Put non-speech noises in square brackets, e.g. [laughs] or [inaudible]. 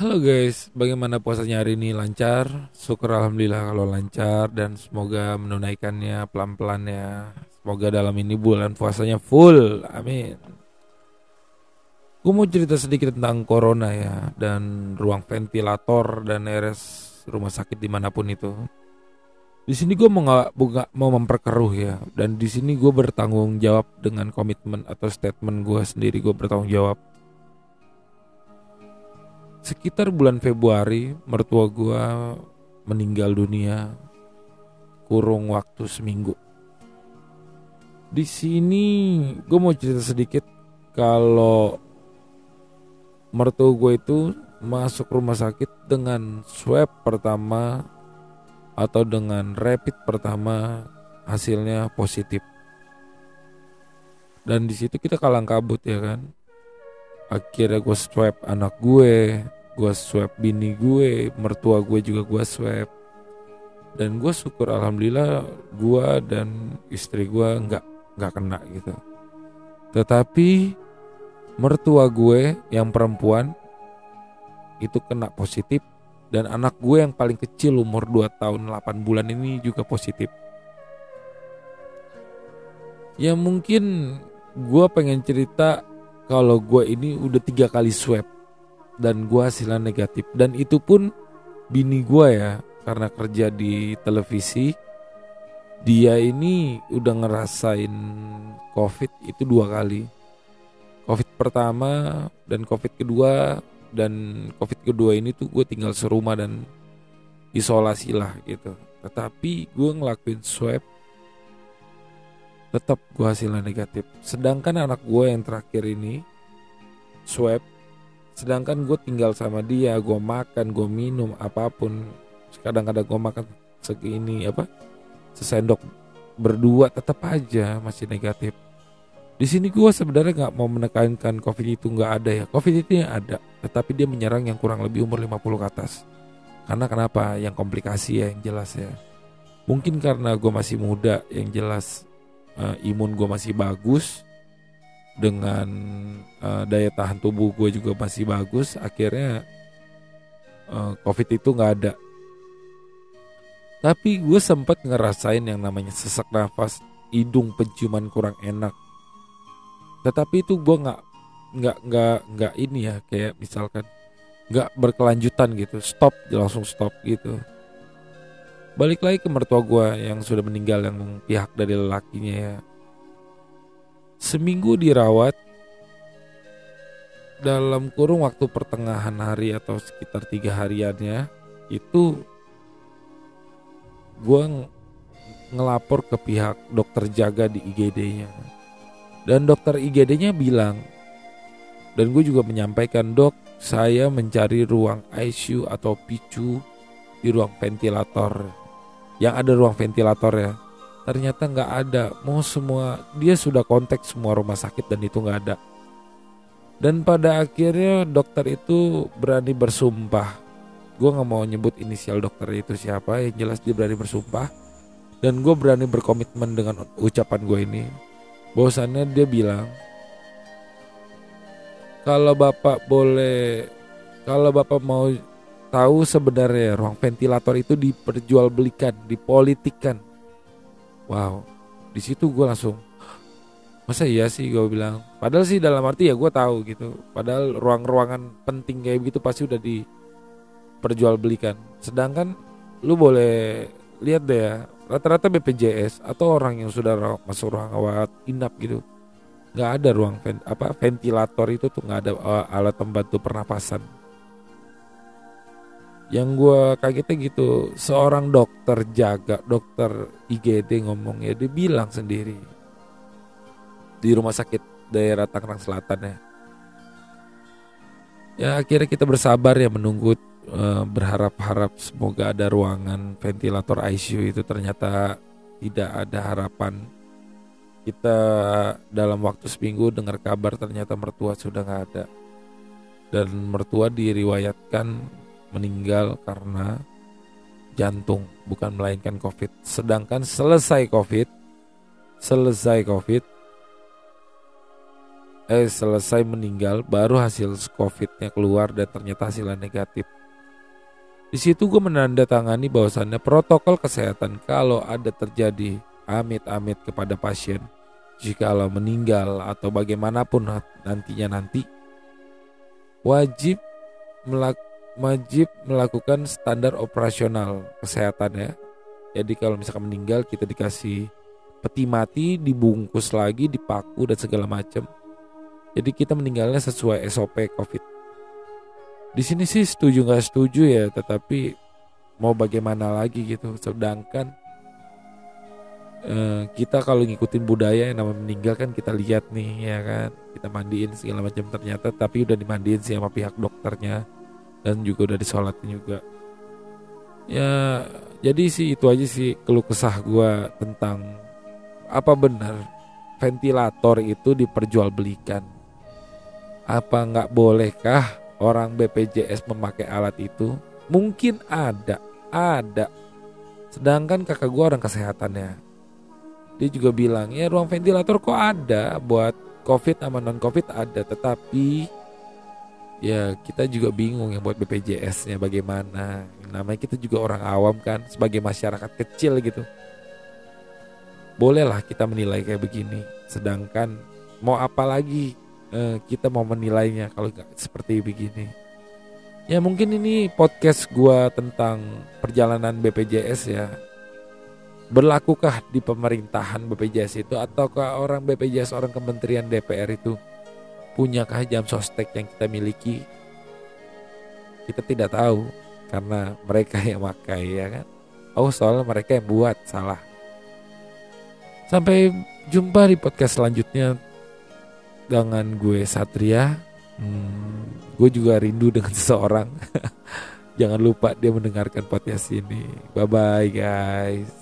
Halo guys, bagaimana puasanya hari ini? Lancar? Syukur Alhamdulillah kalau lancar dan semoga menunaikannya pelan-pelan ya. Semoga dalam ini bulan puasanya full, amin. Gue mau cerita sedikit tentang corona ya dan ruang ventilator dan RS rumah sakit di mana pun itu. Di sini gue mau nggak mau memperkeruh ya dan di sini gue bertanggung jawab dengan komitmen atau statement gue sendiri gue bertanggung jawab sekitar bulan Februari mertua gue meninggal dunia kurung waktu seminggu. Di sini gue mau cerita sedikit kalau mertua gue itu masuk rumah sakit dengan swab pertama atau dengan rapid pertama hasilnya positif. Dan di situ kita kalang kabut ya kan akhirnya gue swab anak gue gue swab bini gue mertua gue juga gue swab dan gue syukur alhamdulillah gue dan istri gue nggak nggak kena gitu. Tetapi mertua gue yang perempuan itu kena positif dan anak gue yang paling kecil umur 2 tahun 8 bulan ini juga positif. Ya mungkin gue pengen cerita kalau gue ini udah tiga kali swab dan gue hasilnya negatif. Dan itu pun bini gue ya karena kerja di televisi dia ini udah ngerasain covid itu dua kali. Covid pertama dan covid kedua dan covid kedua ini tuh gue tinggal serumah dan isolasi lah gitu. Tetapi gue ngelakuin swab tetap gue hasilnya negatif. Sedangkan anak gue yang terakhir ini swab, sedangkan gue tinggal sama dia, gue makan, gue minum apa pun. Kadang-kadang gue makan segini apa, sesendok berdua tetap aja masih negatif. Di sini gue sebenarnya nggak mau menekankan COVID itu nggak ada ya. COVID itu yang ada, tetapi dia menyerang yang kurang lebih umur 50 ke atas. Karena kenapa? Yang komplikasi ya yang jelas ya. Mungkin karena gue masih muda yang jelas uh, imun gue masih bagus dengan uh, daya tahan tubuh gue juga masih bagus akhirnya uh, covid itu nggak ada. Tapi gue sempat ngerasain yang namanya sesak nafas hidung penciuman kurang enak. Tetapi itu gue nggak nggak nggak nggak ini ya kayak misalkan nggak berkelanjutan gitu stop langsung stop gitu. Balik lagi ke mertua gue yang sudah meninggal yang pihak dari lelakinya ya seminggu dirawat dalam kurung waktu pertengahan hari atau sekitar tiga hariannya itu gue ngelapor ke pihak dokter jaga di IGD-nya dan dokter IGD-nya bilang dan gue juga menyampaikan dok saya mencari ruang ICU atau PICU di ruang ventilator. Yang ada ruang ventilator ya ternyata nggak ada. Mau semua dia sudah kontak semua rumah sakit dan itu nggak ada. Dan pada akhirnya dokter itu berani bersumpah. Gue nggak mau nyebut inisial dokter itu siapa yang jelas dia berani bersumpah. Dan gue berani berkomitmen dengan ucapan gue ini. Bahwasannya dia bilang kalau bapak boleh kalau bapak mau tahu sebenarnya ruang ventilator itu diperjualbelikan, dipolitikan. Wow, di situ gue langsung masa iya sih gue bilang. Padahal sih dalam arti ya gue tahu gitu. Padahal ruang-ruangan penting kayak gitu pasti udah diperjualbelikan. Sedangkan lu boleh lihat deh ya, rata-rata BPJS atau orang yang sudah masuk ruang rawat inap gitu nggak ada ruang apa ventilator itu tuh nggak ada uh, alat pembantu pernapasan yang gue kagetnya gitu seorang dokter jaga dokter IGD ngomong ya dia bilang sendiri. Di rumah sakit daerah Tangerang Selatan ya. Ya akhirnya kita bersabar ya menunggu uh, berharap-harap semoga ada ruangan ventilator ICU itu. Ternyata tidak ada harapan. Kita dalam waktu seminggu dengar kabar ternyata mertua sudah nggak ada. Dan mertua diriwayatkan meninggal karena jantung bukan melainkan covid. Sedangkan selesai covid selesai covid eh selesai meninggal baru hasil covidnya keluar dan ternyata hasilnya negatif. Di situ gue menandatangani bahwasannya protokol kesehatan kalau ada terjadi amit-amit kepada pasien jika kalau meninggal atau bagaimanapun nantinya nanti wajib melak wajib melakukan standar operasional kesehatan ya jadi kalau misalkan meninggal kita dikasih peti mati dibungkus lagi dipaku dan segala macam jadi kita meninggalnya sesuai SOP COVID. Di sini sih setuju nggak setuju ya, tetapi mau bagaimana lagi gitu. Sedangkan eh, kita kalau ngikutin budaya yang namanya meninggal kan kita lihat nih ya kan, kita mandiin segala macam ternyata tapi udah dimandiin sih sama pihak dokternya dan juga udah disolatin juga. Ya jadi sih itu aja sih keluh kesah gue tentang apa benar ventilator itu diperjualbelikan apa nggak bolehkah orang BPJS memakai alat itu? Mungkin ada, ada. Sedangkan kakak gue orang kesehatannya. Dia juga bilang, ya ruang ventilator kok ada buat COVID sama non COVID ada. Tetapi ya kita juga bingung yang buat BPJS-nya bagaimana. Namanya kita juga orang awam kan sebagai masyarakat kecil gitu. Bolehlah kita menilai kayak begini. Sedangkan mau apa lagi uh, kita mau menilainya kalau nggak seperti begini. Ya mungkin ini podcast gua tentang perjalanan BPJS ya. Berlakukah di pemerintahan BPJS itu ataukah orang BPJS orang kementerian DPR itu punyakah jam sostek yang kita miliki? Kita tidak tahu karena mereka [laughs] yang pakai ya kan. Oh soalnya mereka yang buat salah. Sampai jumpa di podcast selanjutnya dengan gue Satria hmm, gue juga rindu [laughs] dengan seseorang [laughs] jangan lupa dia mendengarkan podcast ini bye bye guys